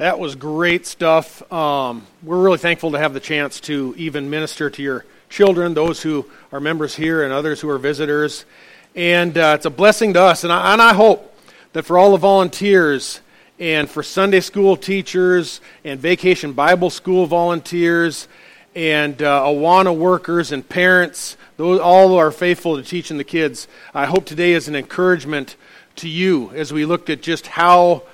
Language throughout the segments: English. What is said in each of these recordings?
That was great stuff. Um, we're really thankful to have the chance to even minister to your children, those who are members here and others who are visitors. And uh, it's a blessing to us. And I, and I hope that for all the volunteers and for Sunday school teachers and vacation Bible school volunteers and uh, Awana workers and parents, those all are faithful to teaching the kids. I hope today is an encouragement to you as we looked at just how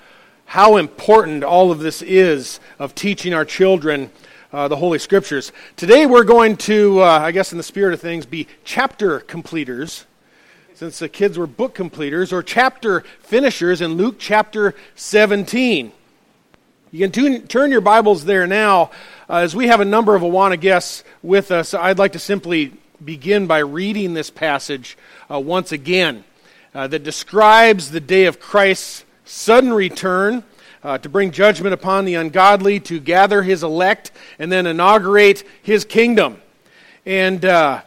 how important all of this is of teaching our children uh, the Holy Scriptures. Today we're going to, uh, I guess in the spirit of things, be chapter completers, since the kids were book completers, or chapter finishers in Luke chapter 17. You can tune, turn your Bibles there now. Uh, as we have a number of Awana guests with us, I'd like to simply begin by reading this passage uh, once again uh, that describes the day of Christ's sudden return uh, to bring judgment upon the ungodly, to gather his elect, and then inaugurate his kingdom. And uh,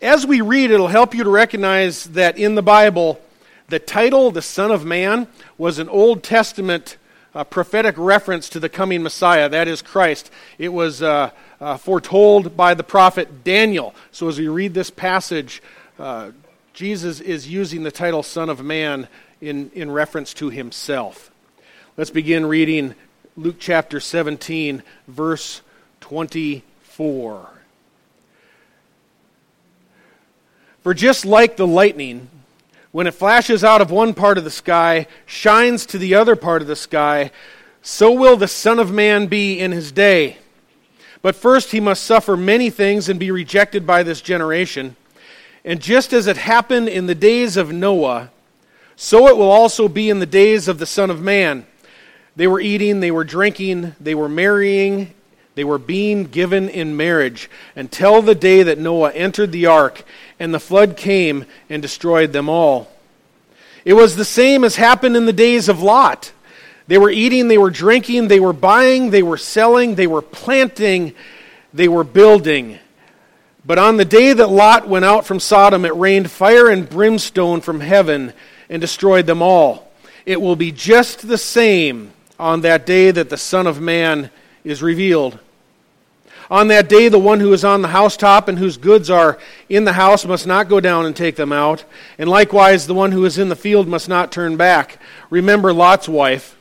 as we read, it'll help you to recognize that in the Bible, the title, the Son of Man, was an Old Testament uh, prophetic reference to the coming Messiah, that is Christ. It was uh, uh, foretold by the prophet Daniel. So as we read this passage, uh, Jesus is using the title Son of Man in, in reference to himself. Let's begin reading Luke chapter 17, verse 24. For just like the lightning, when it flashes out of one part of the sky, shines to the other part of the sky, so will the Son of Man be in his day. But first he must suffer many things and be rejected by this generation. And just as it happened in the days of Noah, so it will also be in the days of the Son of Man. They were eating, they were drinking, they were marrying, they were being given in marriage until the day that Noah entered the ark and the flood came and destroyed them all. It was the same as happened in the days of Lot. They were eating, they were drinking, they were buying, they were selling, they were planting, they were building. But on the day that Lot went out from Sodom, it rained fire and brimstone from heaven and destroyed them all. It will be just the same on that day that the Son of Man is revealed. On that day, the one who is on the housetop and whose goods are in the house must not go down and take them out. And likewise, the one who is in the field must not turn back. Remember Lot's wife.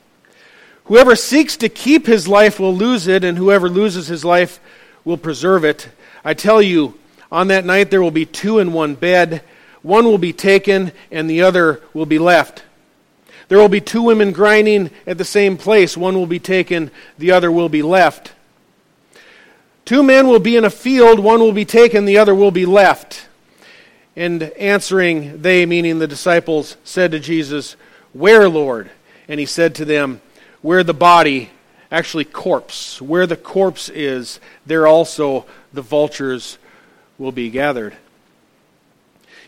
Whoever seeks to keep his life will lose it, and whoever loses his life will preserve it. I tell you, on that night there will be two in one bed. One will be taken, and the other will be left. There will be two women grinding at the same place. One will be taken, the other will be left. Two men will be in a field, one will be taken, the other will be left. And answering, they, meaning the disciples, said to Jesus, Where, Lord? And he said to them, Where the body, actually corpse, where the corpse is, there also the vultures will be gathered.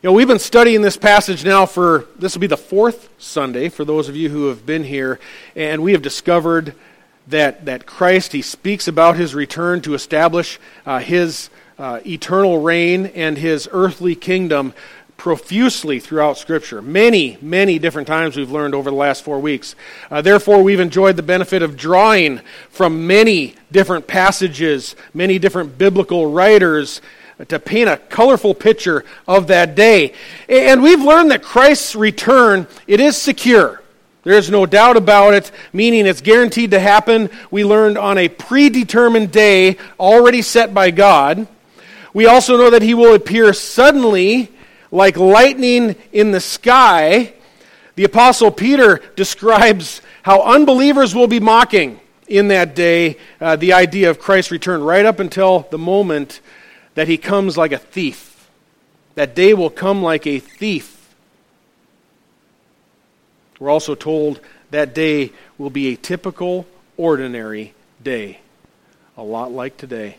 You know, we've been studying this passage now for, this will be the fourth Sunday for those of you who have been here, and we have discovered that, that Christ, he speaks about his return to establish uh, his uh, eternal reign and his earthly kingdom profusely throughout Scripture. Many, many different times we've learned over the last four weeks. Uh, therefore, we've enjoyed the benefit of drawing from many different passages, many different biblical writers to paint a colorful picture of that day. And we've learned that Christ's return, it is secure. There is no doubt about it, meaning it's guaranteed to happen. We learned on a predetermined day already set by God. We also know that he will appear suddenly like lightning in the sky. The apostle Peter describes how unbelievers will be mocking in that day uh, the idea of Christ's return right up until the moment that he comes like a thief. That day will come like a thief. We're also told that day will be a typical, ordinary day, a lot like today.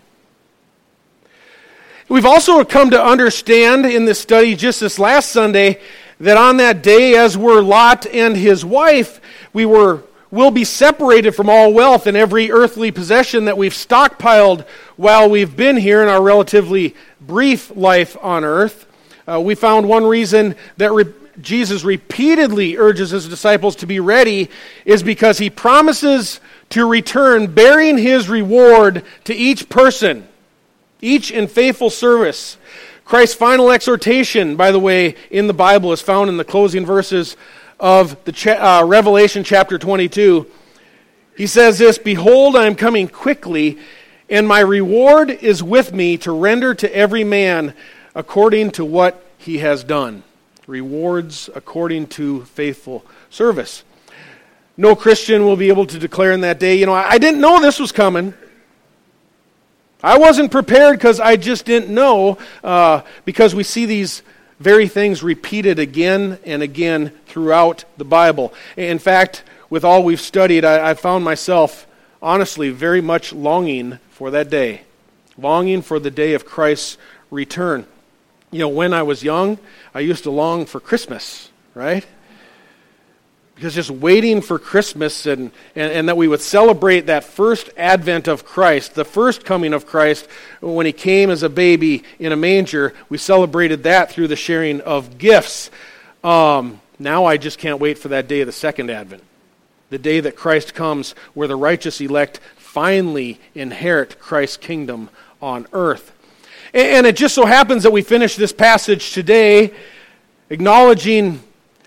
We've also come to understand in this study just this last Sunday that on that day, as were Lot and his wife, we were will be separated from all wealth and every earthly possession that we've stockpiled while we've been here in our relatively brief life on earth. Uh, we found one reason that re- Jesus repeatedly urges his disciples to be ready is because he promises to return bearing his reward to each person, each in faithful service. Christ's final exhortation, by the way, in the Bible is found in the closing verses of the cha- uh, Revelation chapter 22. He says this Behold, I am coming quickly, and my reward is with me to render to every man according to what he has done. Rewards according to faithful service. No Christian will be able to declare in that day, you know, I didn't know this was coming. I wasn't prepared because I just didn't know, uh, because we see these very things repeated again and again throughout the Bible. In fact, with all we've studied, I, I found myself honestly very much longing for that day, longing for the day of Christ's return. You know, when I was young, I used to long for Christmas, right? Because just waiting for Christmas and, and, and, that we would celebrate that first advent of Christ, the first coming of Christ, when he came as a baby in a manger, we celebrated that through the sharing of gifts. Um, now I just can't wait for that day of the second advent, the day that Christ comes where the righteous elect finally inherit Christ's kingdom on earth. And, and it just so happens that we finish this passage today acknowledging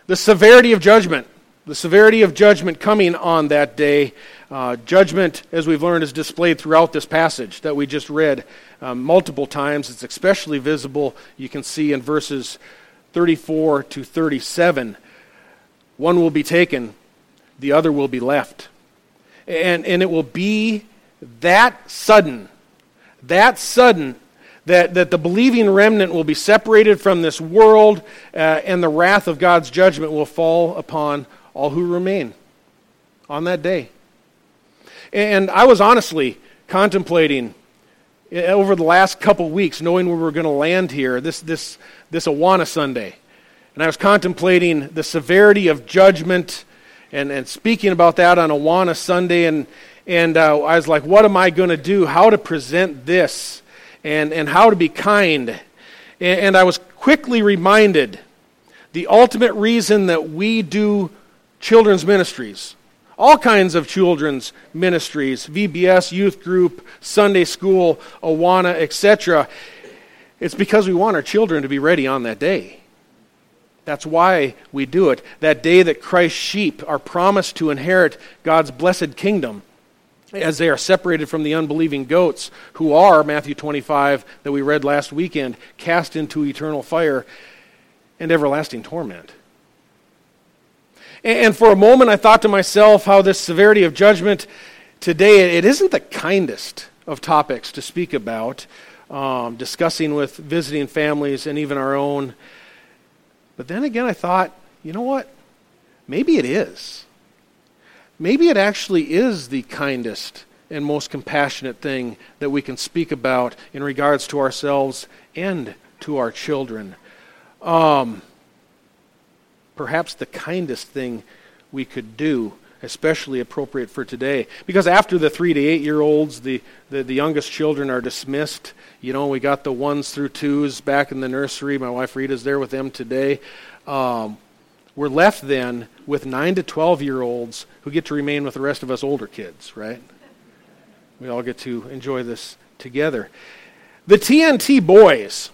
the severity of judgment the severity of judgment coming on that day. Uh, judgment, as we've learned, is displayed throughout this passage that we just read um, multiple times. It's especially visible, you can see in verses 34 to 37. One will be taken, the other will be left. And, and it will be that sudden, that sudden that, that the believing remnant will be separated from this world uh, and the wrath of God's judgment will fall upon all who remain on that day. And I was honestly contemplating eh, over the last couple weeks, knowing where we were going to land here, this, this, this Awana Sunday. And I was contemplating the severity of judgment and, and speaking about that on Awana Sunday. And, and uh, I was like, what am I going to do? How to present this and, and how to be kind. And, and I was quickly reminded the ultimate reason that we do children's ministries, all kinds of children's ministries, VBS, youth group, Sunday school, Awana, etc. It's because we want our children to be ready on that day. That's why we do it. That day that Christ's sheep are promised to inherit God's blessed kingdom as they are separated from the unbelieving goats who are, Matthew 25, that we read last weekend, cast into eternal fire and everlasting torment. And for a moment, I thought to myself how this severity of judgment today, it isn't the kindest of topics to speak about, um, discussing with visiting families and even our own. But then again, I thought, you know what? Maybe it is. Maybe it actually is the kindest and most compassionate thing that we can speak about in regards to ourselves and to our children. Um, perhaps the kindest thing we could do, especially appropriate for today. Because after the three to eight year olds, the, the, the, youngest children are dismissed. You know, we got the ones through twos back in the nursery. My wife Rita's there with them today. Um, we're left then with nine to 12 year olds who get to remain with the rest of us older kids, right? We all get to enjoy this together. The TNT boys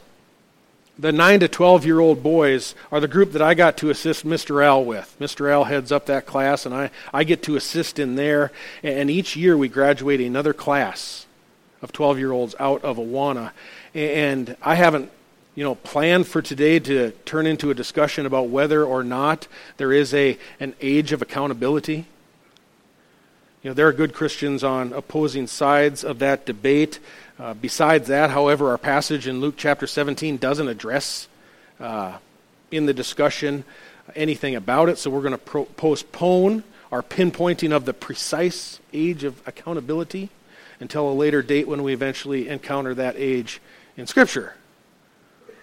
the 9 to 12 year old boys are the group that I got to assist Mr. Al with. Mr. Al heads up that class, and I, I get to assist in there. And each year we graduate another class of 12 year olds out of Awana. And I haven't you know, planned for today to turn into a discussion about whether or not there is a, an age of accountability. You know, there are good Christians on opposing sides of that debate. Uh, besides that, however, our passage in Luke chapter 17 doesn't address uh, in the discussion anything about it, so we're going to pro- postpone our pinpointing of the precise age of accountability until a later date when we eventually encounter that age in Scripture.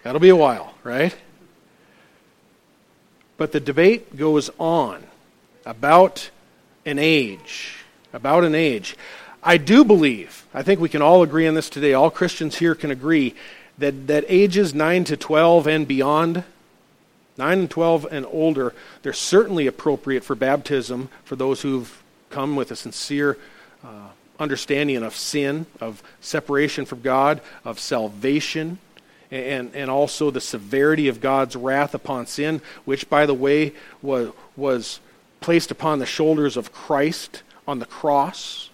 That'll be a while, right? But the debate goes on about an age. About an age. I do believe, I think we can all agree on this today, all Christians here can agree, that, that ages 9 to 12 and beyond, 9 and 12 and older, they're certainly appropriate for baptism for those who've come with a sincere uh, understanding of sin, of separation from God, of salvation, and, and also the severity of God's wrath upon sin, which, by the way, was, was placed upon the shoulders of Christ on the cross.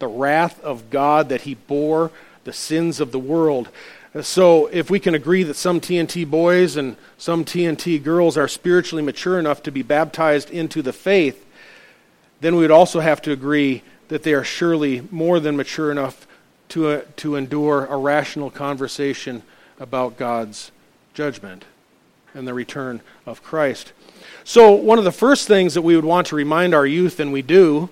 The wrath of God that he bore, the sins of the world. So, if we can agree that some TNT boys and some TNT girls are spiritually mature enough to be baptized into the faith, then we would also have to agree that they are surely more than mature enough to, uh, to endure a rational conversation about God's judgment and the return of Christ. So, one of the first things that we would want to remind our youth, and we do,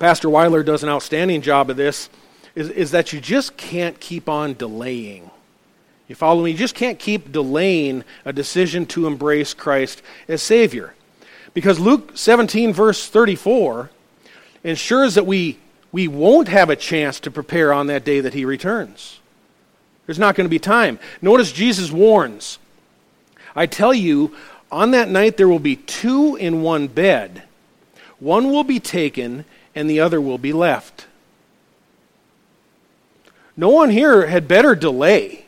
Pastor Weiler does an outstanding job of this is, is that you just can't keep on delaying. You follow me? You just can't keep delaying a decision to embrace Christ as Savior. Because Luke 17, verse 34, ensures that we, we won't have a chance to prepare on that day that He returns. There's not going to be time. Notice Jesus warns I tell you, on that night there will be two in one bed. One will be taken, and the other will be left. No one here had better delay.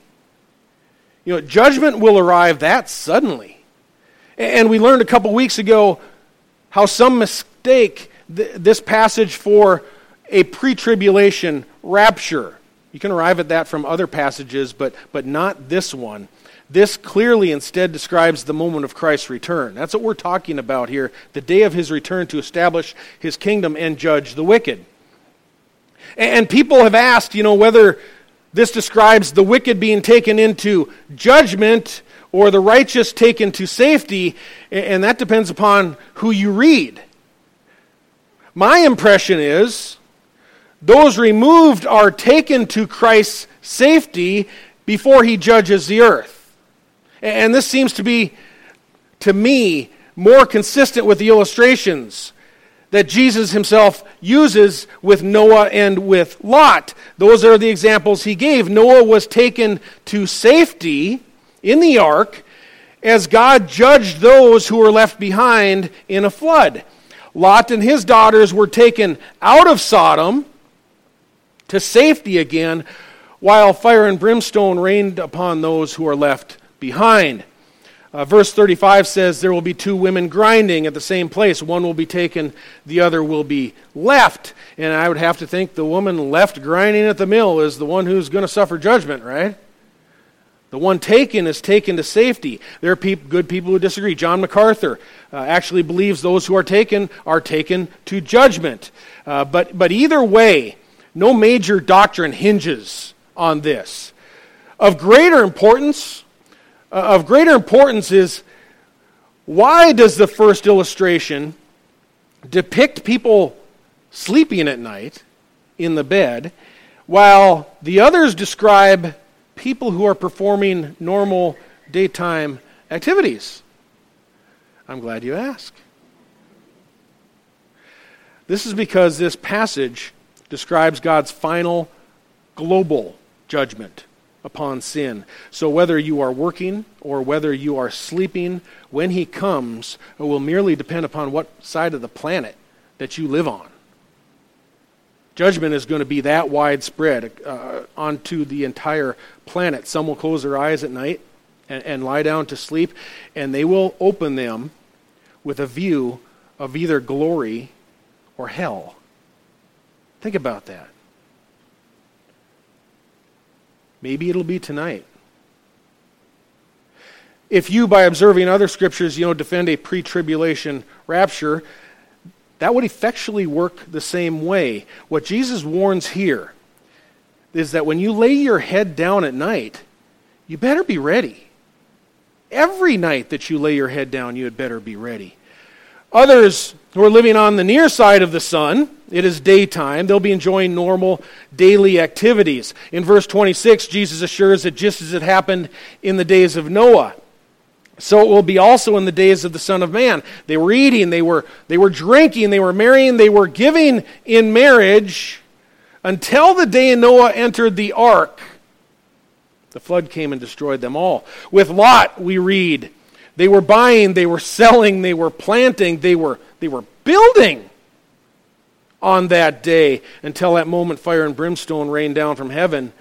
You know, judgment will arrive that suddenly. And we learned a couple weeks ago how some mistake th- this passage for a pre tribulation rapture. You can arrive at that from other passages, but, but not this one. This clearly instead describes the moment of Christ's return. That's what we're talking about here the day of his return to establish his kingdom and judge the wicked. And people have asked, you know, whether this describes the wicked being taken into judgment or the righteous taken to safety, and that depends upon who you read. My impression is those removed are taken to Christ's safety before he judges the earth. And this seems to be, to me, more consistent with the illustrations that Jesus himself uses with Noah and with Lot. Those are the examples he gave. Noah was taken to safety in the ark as God judged those who were left behind in a flood. Lot and his daughters were taken out of Sodom to safety again, while fire and brimstone rained upon those who are left behind. Uh, verse 35 says, There will be two women grinding at the same place. One will be taken, the other will be left. And I would have to think the woman left grinding at the mill is the one who's going to suffer judgment, right? The one taken is taken to safety. There are good people who disagree. John MacArthur uh, actually believes those who are taken are taken to judgment. Uh, but, but either way, no major doctrine hinges on this. Of greater importance, Uh, of greater importance is why does the first illustration depict people sleeping at night in the bed, while the others describe people who are performing normal daytime activities? I'm glad you ask. This is because this passage describes God's final global judgment upon sin. So whether you are working or whether you are sleeping, when he comes, it will merely depend upon what side of the planet that you live on. Judgment is going to be that widespread uh, onto the entire planet. Some will close their eyes at night and, and lie down to sleep, and they will open them with a view of either glory or hell. Think about that. Maybe it'll be tonight. If you, by observing other scriptures, you know, defend a pre tribulation rapture, that would effectually work the same way. What Jesus warns here is that when you lay your head down at night, you better be ready. Every night that you lay your head down, you had better be ready. Others who are living on the near side of the sun, it is daytime, they'll be enjoying normal daily activities. In verse 26, Jesus assures that just as it happened in the days of Noah, so it will be also in the days of the Son of Man. They were eating, they were, they were drinking, they were marrying, they were giving in marriage until the day Noah entered the ark. The flood came and destroyed them all. With Lot, we read, they were buying, they were selling, they were planting, they were, they were building on that day until that moment fire and brimstone rained down from heaven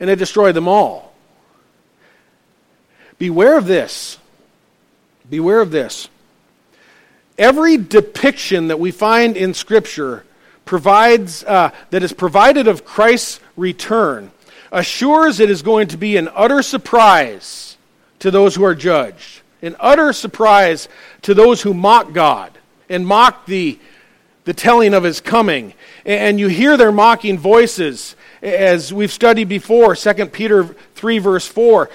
and it destroyed them all. Beware of this. Beware of this. Every depiction that we find in Scripture provides, uh, that is provided of Christ's return assures it is going to be an utter surprise to those who are judged, an utter surprise to those who mock God and mock the, the telling of his coming. And you hear their mocking voices as we've studied before, 2 Peter 3, verse 4.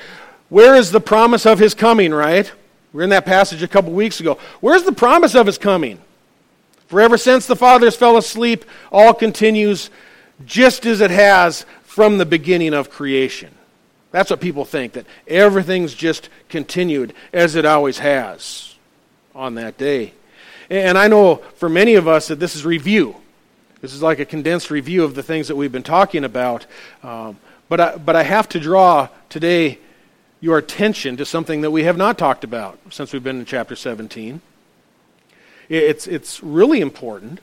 Where is the promise of his coming, right? We are in that passage a couple weeks ago. Where's the promise of his coming? For ever since the fathers fell asleep, all continues just as it has from the beginning of creation. That's what people think, that everything's just continued as it always has on that day. And I know for many of us that this is review. This is like a condensed review of the things that we've been talking about. Um, but, I, but I have to draw today your attention to something that we have not talked about since we've been in chapter 17. It's, it's really important.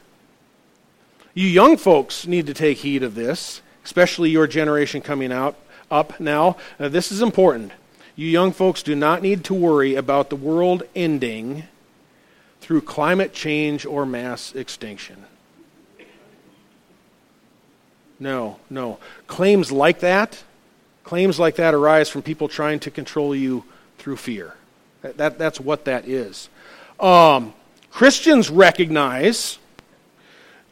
You young folks need to take heed of this, especially your generation coming out up now. Uh, this is important. You young folks do not need to worry about the world ending through climate change or mass extinction. No, no. Claims like that Claims like that arise from people trying to control you through fear. That, that that's what that is. Um, Christians recognize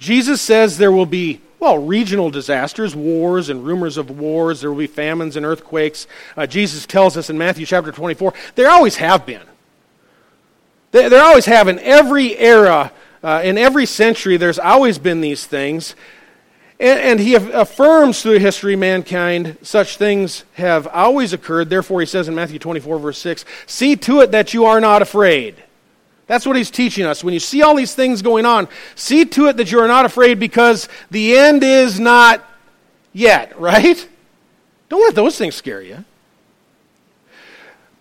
Jesus says there will be, well, regional disasters, wars and rumors of wars. There will be famines and earthquakes. Uh, Jesus tells us in Matthew chapter 24, there always have been. There always having every era, uh, in every century, there's always been these things. And, and he affirms through history, mankind, such things have always occurred. Therefore, he says in Matthew 24, verse 6, see to it that you are not afraid. That's what he's teaching us. When you see all these things going on, see to it that you are not afraid because the end is not yet, right? Don't let those things scare you.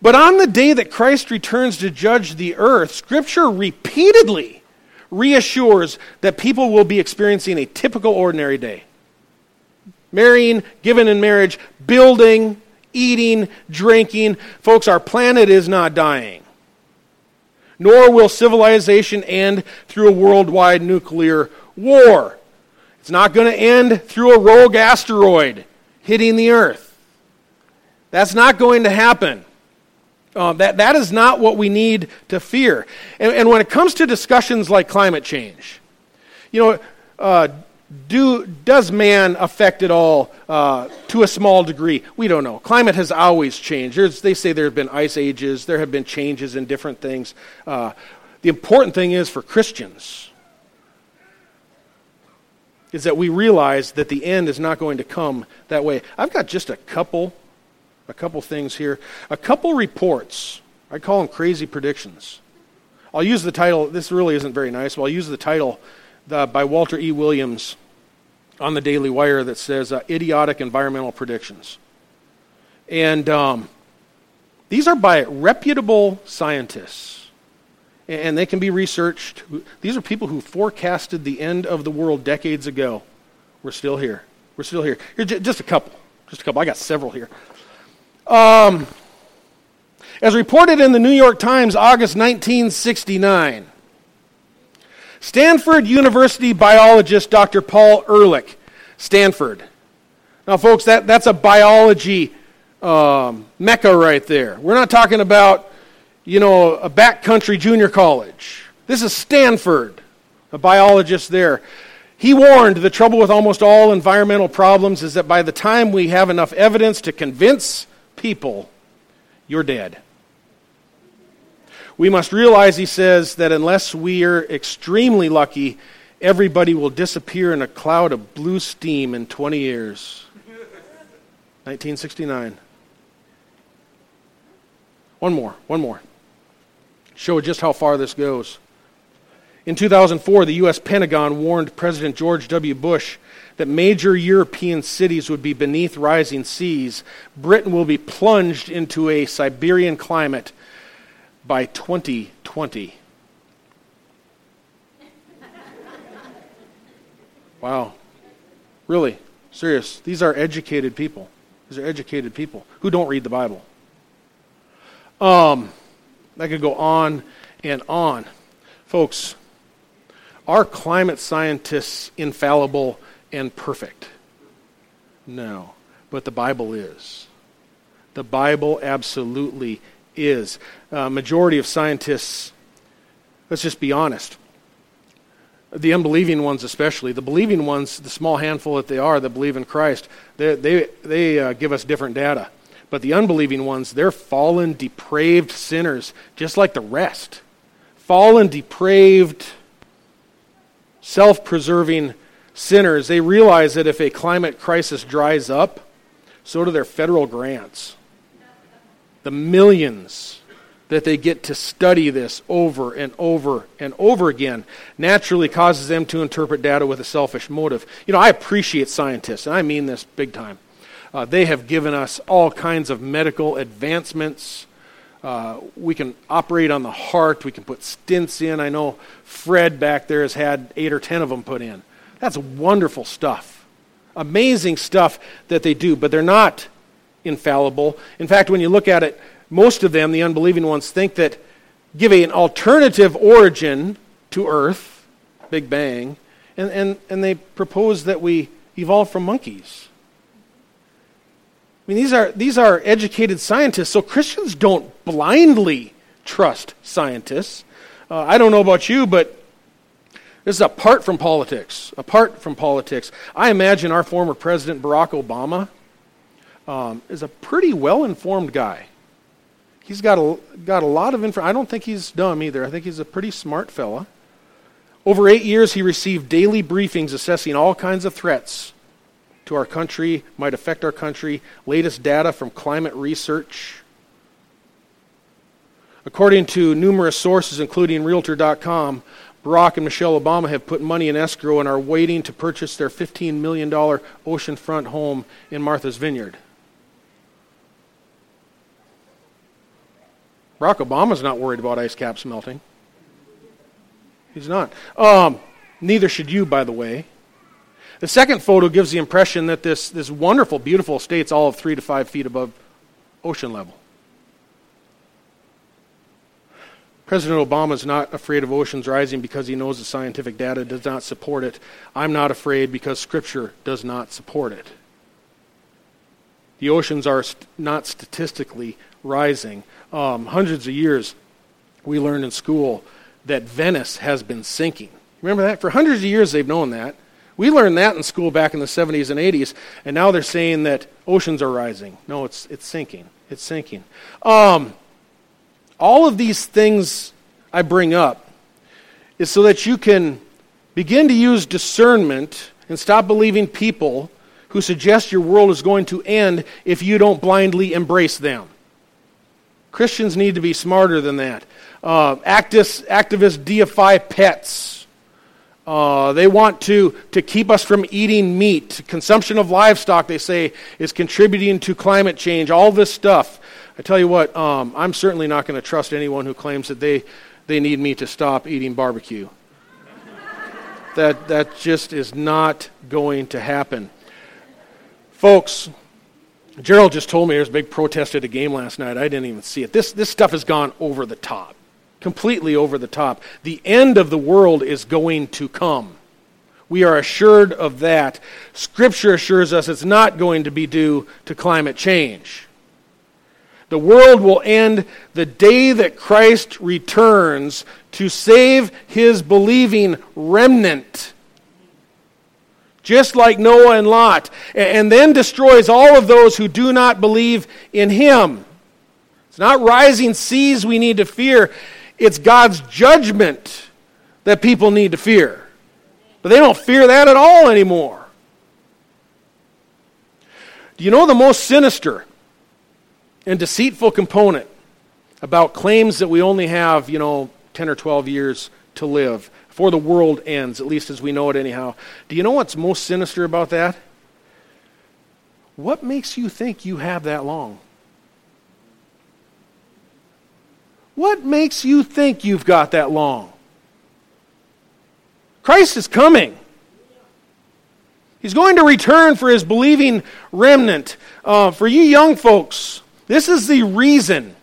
But on the day that Christ returns to judge the earth, Scripture repeatedly reassures that people will be experiencing a typical ordinary day marrying, given in marriage, building, eating, drinking. Folks, our planet is not dying. Nor will civilization end through a worldwide nuclear war. It's not going to end through a rogue asteroid hitting the earth. That's not going to happen. Uh, that, that is not what we need to fear. And, and, when it comes to discussions like climate change, you know, uh, do, does man affect it all uh, to a small degree? We don't know. Climate has always changed. There's, they say there have been ice ages, there have been changes in different things. Uh, the important thing is for Christians is that we realize that the end is not going to come that way. I've got just a couple a couple things here. A couple reports. I call them crazy predictions. I'll use the title. This really isn't very nice, but I'll use the title the, by Walter E. Williams on the Daily Wire that says uh, Idiotic Environmental Predictions. And um, these are by reputable scientists. And they can be researched. These are people who forecasted the end of the world decades ago. We're still here. We're still here. Here, just a couple. Just a couple. I got several here. Um, as reported in the New York Times, August 1969, Stanford University biologist Dr. Paul Ehrlich, Stanford. Now, folks, that, that's a biology um, mecca right there. We're not talking about, you know, a backcountry junior college. This is Stanford, a biologist there. He warned the trouble with almost all environmental problems is that by the time we have enough evidence to convince people, you're dead. We must realize, he says, that unless we are extremely lucky, everybody will disappear in a cloud of blue steam in 20 years. 1969. One more, one more. Show just how far this goes. In 2004, the U.S. Pentagon warned President George W. Bush that major European cities would be beneath rising seas. Britain will be plunged into a Siberian climate by 2020. Wow. Really? Serious. These are educated people. These are educated people who don't read the Bible. Um, I could go on and on. Folks, are climate scientists infallible and perfect? No. But the Bible is. The Bible absolutely is. Uh, majority of scientists, let's just be honest, the unbelieving ones especially, the believing ones, the small handful that they are that believe in Christ, they, they, they uh, give us different data. But the unbelieving ones, they're fallen, depraved sinners, just like the rest. Fallen, depraved, self preserving sinners. They realize that if a climate crisis dries up, so do their federal grants. The millions that they get to study this over and over and over again naturally causes them to interpret data with a selfish motive. You know, I appreciate scientists, and I mean this big time. Uh, they have given us all kinds of medical advancements. Uh, we can operate on the heart. We can put stents in. I know Fred back there has had eight or ten of them put in. That's wonderful stuff. Amazing stuff that they do, but they're not infallible. In fact, when you look at it, most of them, the unbelieving ones, think that give an alternative origin to Earth, Big Bang, and, and, and they propose that we evolved from monkeys. I mean, these are, these are educated scientists, so Christians don't blindly trust scientists. Uh, I don't know about you, but this is apart from politics. Apart from politics. I imagine our former president, Barack Obama, um, is a pretty well informed guy. He's got a, got a lot of information. I don't think he's dumb either. I think he's a pretty smart fella. Over eight years, he received daily briefings assessing all kinds of threats to our country, might affect our country, latest data from climate research. According to numerous sources, including Realtor.com, Barack and Michelle Obama have put money in escrow and are waiting to purchase their $15 million oceanfront home in Martha's Vineyard. Barack Obama's not worried about ice caps melting. He's not. Um, neither should you, by the way. The second photo gives the impression that this, this wonderful, beautiful estate's all of three to five feet above ocean level. President Obama is not afraid of oceans rising because he knows the scientific data does not support it. I'm not afraid because Scripture does not support it. The oceans are st- not statistically rising. Um, hundreds of years, we learned in school that Venice has been sinking. Remember that? For hundreds of years, they've known that. We learned that in school back in the 70s and 80s, and now they're saying that oceans are rising. No, it's, it's sinking. It's sinking. Um, all of these things I bring up is so that you can begin to use discernment and stop believing people who suggest your world is going to end if you don't blindly embrace them. Christians need to be smarter than that. Uh, activists, activists deify pets uh, they want to, to keep us from eating meat. Consumption of livestock, they say, is contributing to climate change. All this stuff. I tell you what, um, I'm certainly not going to trust anyone who claims that they, they need me to stop eating barbecue. that, that just is not going to happen. Folks, Gerald just told me there was a big protest at a game last night. I didn't even see it. This, this stuff has gone over the top completely over the top. The end of the world is going to come. We are assured of that. Scripture assures us it's not going to be due to climate change. The world will end the day that Christ returns to save his believing remnant. Just like Noah and Lot, and then destroys all of those who do not believe in him. It's not rising seas we need to fear. It's God's judgment that people need to fear. But they don't fear that at all anymore. Do you know the most sinister and deceitful component about claims that we only have, you know, 10 or 12 years to live? before the world ends, at least as we know it anyhow. Do you know what's most sinister about that? What makes you think you have that long? What makes you think you've got that long? Christ is coming. He's going to return for his believing remnant. Uh, for you young folks, this is the reason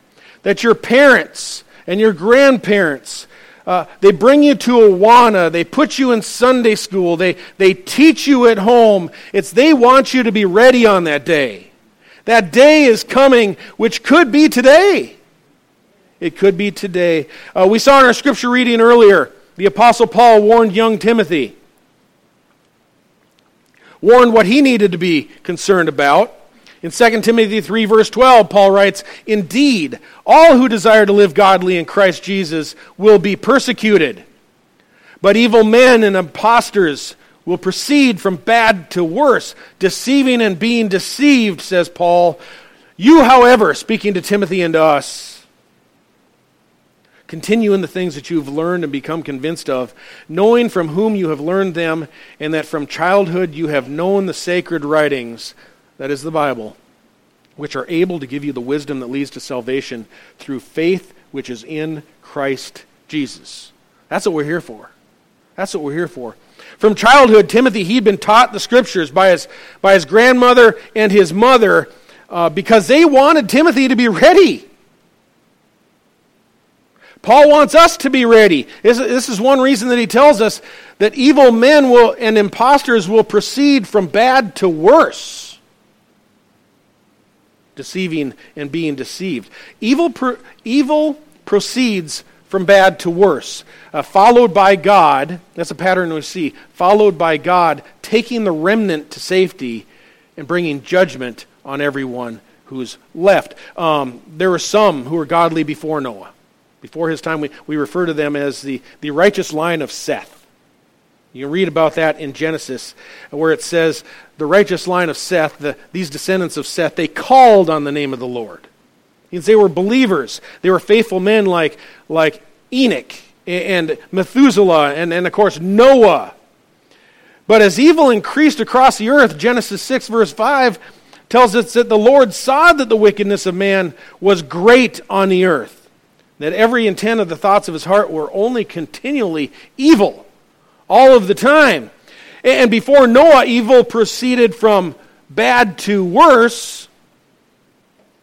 that your parents and your grandparents uh, they bring you to Awana. They put you in Sunday school. They, they teach you at home. It's they want you to be ready on that day. That day is coming, which could be today. It could be today. Uh, we saw in our scripture reading earlier, the Apostle Paul warned young Timothy, warned what he needed to be concerned about. In 2 Timothy 3, verse 12, Paul writes, Indeed, all who desire to live godly in Christ Jesus will be persecuted. But evil men and impostors will proceed from bad to worse, deceiving and being deceived, says Paul. You, however, speaking to Timothy and to us, continue in the things that you've learned and become convinced of, knowing from whom you have learned them, and that from childhood you have known the sacred writings that is the Bible, which are able to give you the wisdom that leads to salvation through faith which is in Christ Jesus. That's what we're here for. That's what we're here for. From childhood, Timothy, he'd been taught the scriptures by his, by his grandmother and his mother uh, because they wanted Timothy to be ready. Paul wants us to be ready. This is one reason that he tells us that evil men will and impostors will proceed from bad to worse deceiving and being deceived. Evil, evil proceeds from bad to worse, uh, followed by God. That's a pattern we see. Followed by God taking the remnant to safety and bringing judgment on everyone who's left. Um, there were some who were godly before Noah. Before his time, we, we refer to them as the, the righteous line of Seth. You read about that in Genesis, where it says, the righteous line of Seth, the, these descendants of Seth, they called on the name of the Lord. Means they were believers. They were faithful men like, like Enoch and Methuselah and, and, of course, Noah. But as evil increased across the earth, Genesis 6, verse 5 tells us that the Lord saw that the wickedness of man was great on the earth, that every intent of the thoughts of his heart were only continually evil all of the time. And before Noah, evil proceeded from bad to worse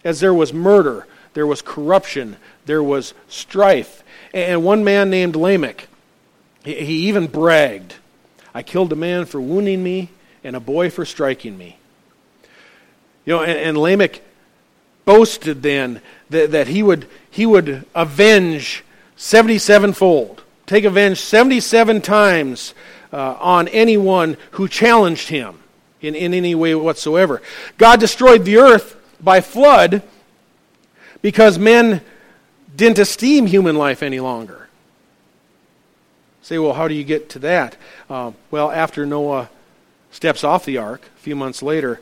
as there was murder, there was corruption, there was strife. And one man named Lamech, he even bragged I killed a man for wounding me and a boy for striking me. You know, and, and Lamech boasted then that, that he, would, he would avenge 77 fold take revenge 77 times uh, on anyone who challenged him in, in any way whatsoever. God destroyed the earth by flood because men didn't esteem human life any longer. Say, well, how do you get to that? Uh, well, after Noah steps off the ark, a few months later,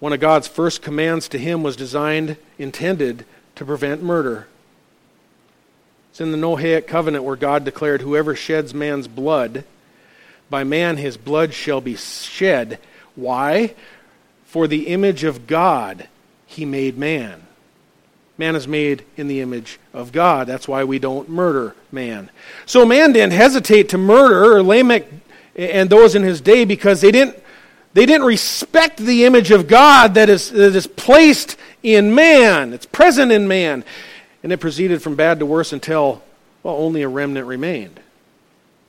one of God's first commands to him was designed, intended to prevent murder. It's in the Noahic covenant where God declared, Whoever sheds man's blood, by man his blood shall be shed. Why? For the image of God he made man. Man is made in the image of God. That's why we don't murder man. So man didn't hesitate to murder Lamech and those in his day because they didn't, they didn't respect the image of God that is, that is placed in man. It's present in man. And it proceeded from bad to worse until, well, only a remnant remained.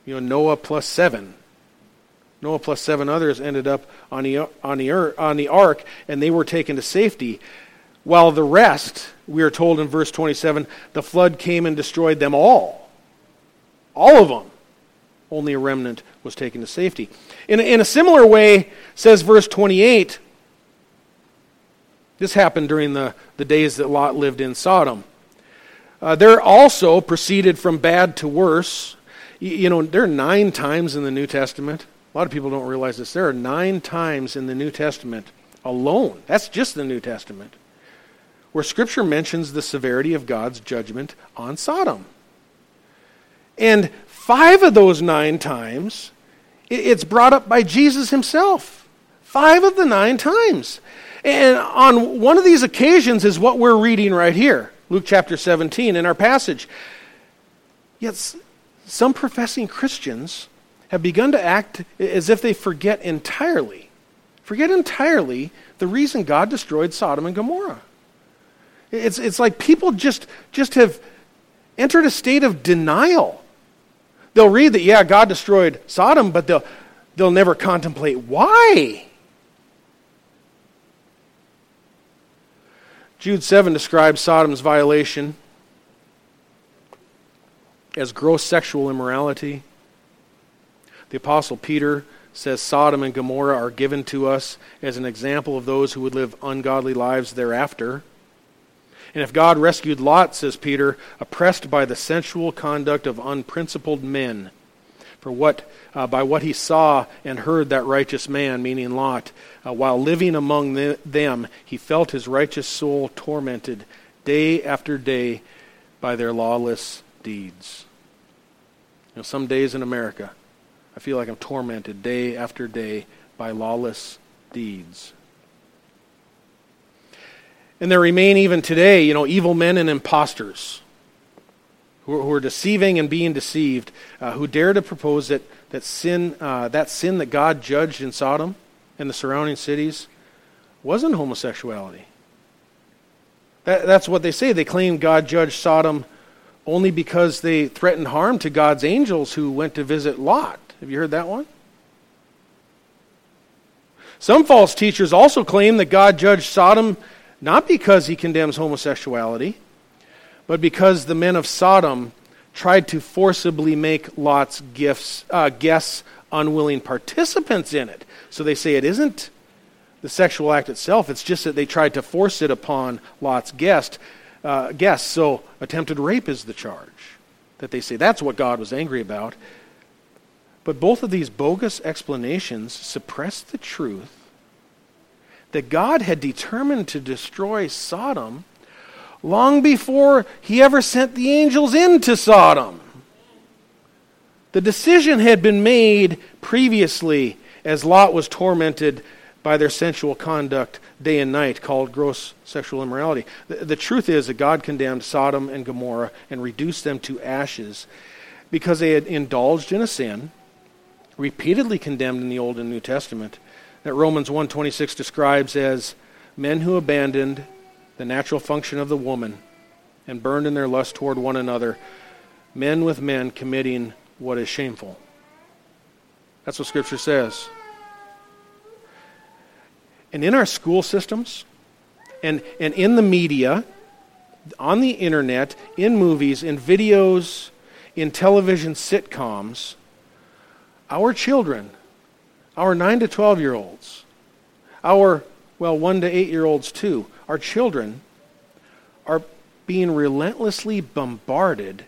You know, Noah plus seven. Noah plus seven others ended up on the, on the, on the ark, and they were taken to safety. While the rest, we are told in verse 27, the flood came and destroyed them all. All of them. Only a remnant was taken to safety. In, in a similar way, says verse 28, this happened during the, the days that Lot lived in Sodom. Uh, they're also proceeded from bad to worse. You, you know, there are nine times in the New Testament. A lot of people don't realize this. There are nine times in the New Testament alone. That's just the New Testament. Where Scripture mentions the severity of God's judgment on Sodom. And five of those nine times, it's brought up by Jesus himself. Five of the nine times. And on one of these occasions is what we're reading right here, Luke chapter 17 in our passage. Yet some professing Christians have begun to act as if they forget entirely, forget entirely the reason God destroyed Sodom and Gomorrah. It's, it's like people just, just have entered a state of denial. They'll read that, yeah, God destroyed Sodom, but they'll, they'll never contemplate why. Jude 7 describes Sodom's violation as gross sexual immorality. The Apostle Peter says Sodom and Gomorrah are given to us as an example of those who would live ungodly lives thereafter. And if God rescued Lot, says Peter, oppressed by the sensual conduct of unprincipled men, for what uh, by what he saw and heard that righteous man, meaning Lot, uh, while living among the, them, he felt his righteous soul tormented day after day by their lawless deeds. You know, some days in America, I feel like I'm tormented day after day by lawless deeds. And there remain even today, you know, evil men and impostors who are, who are deceiving and being deceived, uh, who dare to propose that that sin, uh, that sin that God judged in Sodom and the surrounding cities, wasn't homosexuality. That, that's what they say. They claim God judged Sodom only because they threatened harm to God's angels who went to visit Lot. Have you heard that one? Some false teachers also claim that God judged Sodom not because he condemns homosexuality, but because the men of Sodom tried to forcibly make Lot's gifts, uh, guests unwilling participants in it. So they say it isn't the sexual act itself, it's just that they tried to force it upon Lot's guest, uh, guests. So attempted rape is the charge that they say. That's what God was angry about. But both of these bogus explanations suppress the truth that God had determined to destroy Sodom long before he ever sent the angels into Sodom. The decision had been made previously as Lot was tormented by their sensual conduct day and night, called gross sexual immorality. The, the, truth is that God condemned Sodom and Gomorrah and reduced them to ashes because they had indulged in a sin, repeatedly condemned in the Old and New Testament, that Romans 1.26 describes as men who abandoned the natural function of the woman, and burned in their lust toward one another, men with men committing what is shameful. That's what Scripture says. And in our school systems, and, and in the media, on the internet, in movies, in videos, in television sitcoms, our children, our 9 to 12 year olds, our, well, 1 to 8 year olds too, our children are being relentlessly bombarded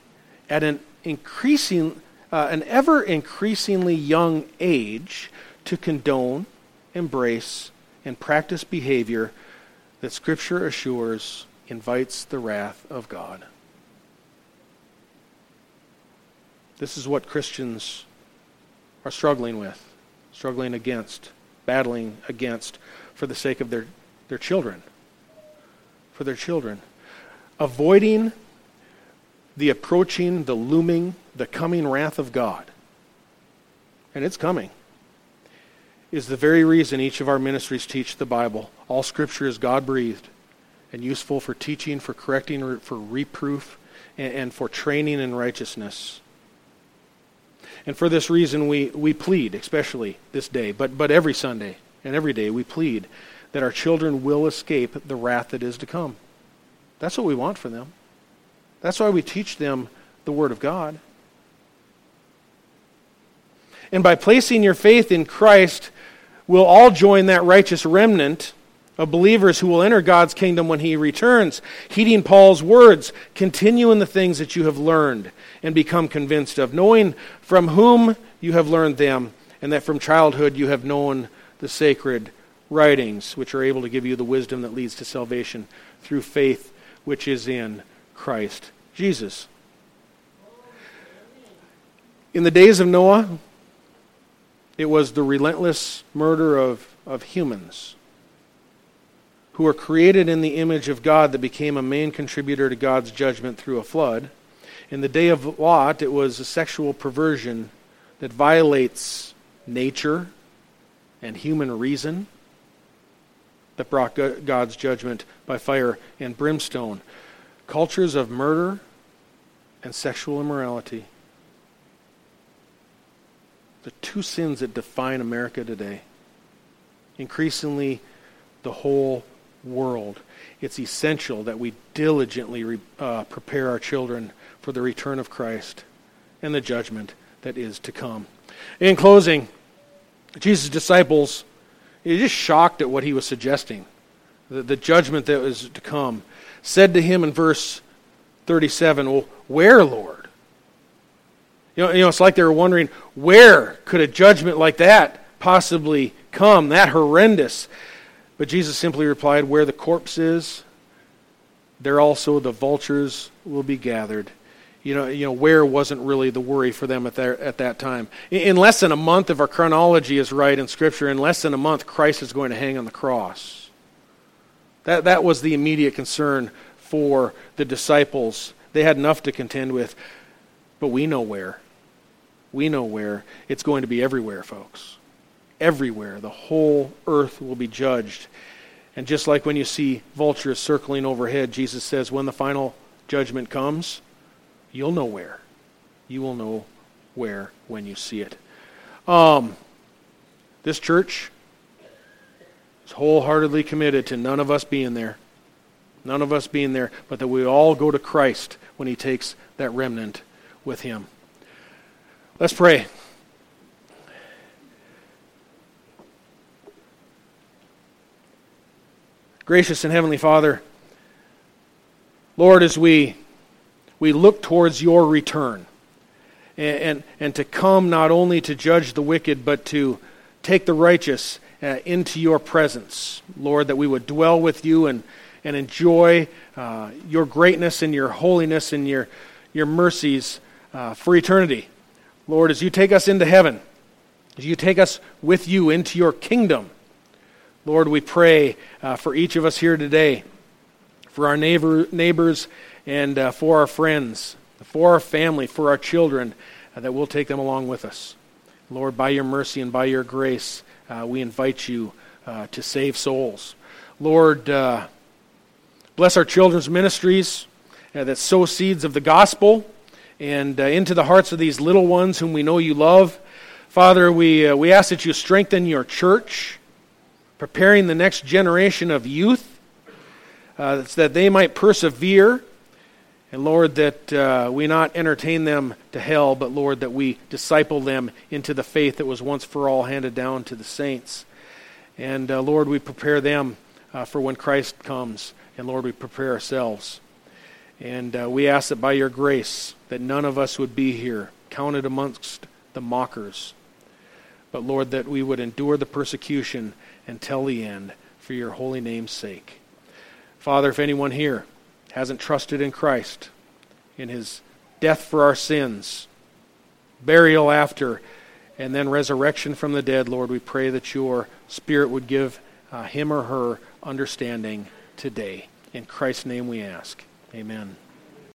at an increasing, uh, an ever increasingly young age to condone, embrace, and practice behavior that Scripture assures invites the wrath of God. This is what Christians are struggling with, struggling against, battling against for the sake of their, their children for their children. Avoiding the approaching, the looming, the coming wrath of God. And it's coming. Is the very reason each of our ministries teach the Bible. All Scripture is God breathed and useful for teaching, for correcting, for reproof, and, and for training in righteousness. And for this reason, we, we plead, especially this day, but, but every Sunday and every day, we plead that our children will escape the wrath that is to come. That's what we want for them. That's why we teach them the Word of God. And by placing your faith in Christ, we'll all join that righteous remnant of believers who will enter God's kingdom when He returns. Heeding Paul's words, continue in the things that you have learned and become convinced of, knowing from whom you have learned them, and that from childhood you have known the sacred writings, which are able to give you the wisdom that leads to salvation through faith which is in Christ Jesus. In the days of Noah, it was the relentless murder of, of humans who were created in the image of God that became a main contributor to God's judgment through a flood. In the day of Lot, it was a sexual perversion that violates nature and human reason that brought God's judgment by fire and brimstone. Cultures of murder and sexual immorality. The two sins that define America today. Increasingly, the whole world. It's essential that we diligently re, uh, prepare our children for the return of Christ and the judgment that is to come. In closing, Jesus' disciples are just shocked at what he was suggesting, the, the judgment that was to come, said to him in verse 37, Well, where, Lord? You know, you know, it's like they were wondering, where could a judgment like that possibly come, that horrendous? But Jesus simply replied, Where the corpse is, there also the vultures will be gathered. You know, you know where wasn't really the worry for them at, their, at that time. In less than a month, if our chronology is right in Scripture, in less than a month, Christ is going to hang on the cross. That, that was the immediate concern for the disciples. They had enough to contend with, but we know where. We know where. It's going to be everywhere, folks everywhere. The whole earth will be judged. And just like when you see vultures circling overhead, Jesus says, when the final judgment comes, you'll know where. You will know where when you see it. Um, this church is wholeheartedly committed to none of us being there. None of us being there, but that we all go to Christ when He takes that remnant with Him. Let's pray. Gracious and Heavenly Father, Lord, as we, we look towards your return and, and, and to come not only to judge the wicked, but to take the righteous uh, into your presence, Lord, that we would dwell with you and, and enjoy uh, your greatness and your holiness and your, your mercies uh, for eternity. Lord, as you take us into heaven, as you take us with you into your kingdom, Lord, we pray uh, for each of us here today, for our neighbor, neighbors, and uh, for our friends, for our family, for our children, uh, that we'll take them along with us. Lord, by your mercy and by your grace, uh, we invite you uh, to save souls. Lord, uh, bless our children's ministries that sow seeds of the gospel and into the hearts of these little ones whom we know you love. Father, we, we ask that you strengthen your church preparing the next generation of youth uh, that they might persevere. And Lord, that uh, we not entertain them to hell, but Lord, that we disciple them into the faith that was once for all handed down to the saints. And uh, Lord, we prepare them uh, for when Christ comes. And Lord, we prepare ourselves. And uh, we ask that by your grace, that none of us would be here counted amongst the mockers. But Lord, that we would endure the persecution until the end for your holy name's sake. Father, if anyone here hasn't trusted in Christ, in his death for our sins, burial after, and then resurrection from the dead, Lord, we pray that your Spirit would give uh, him or her understanding today. In Christ's name we ask. Amen.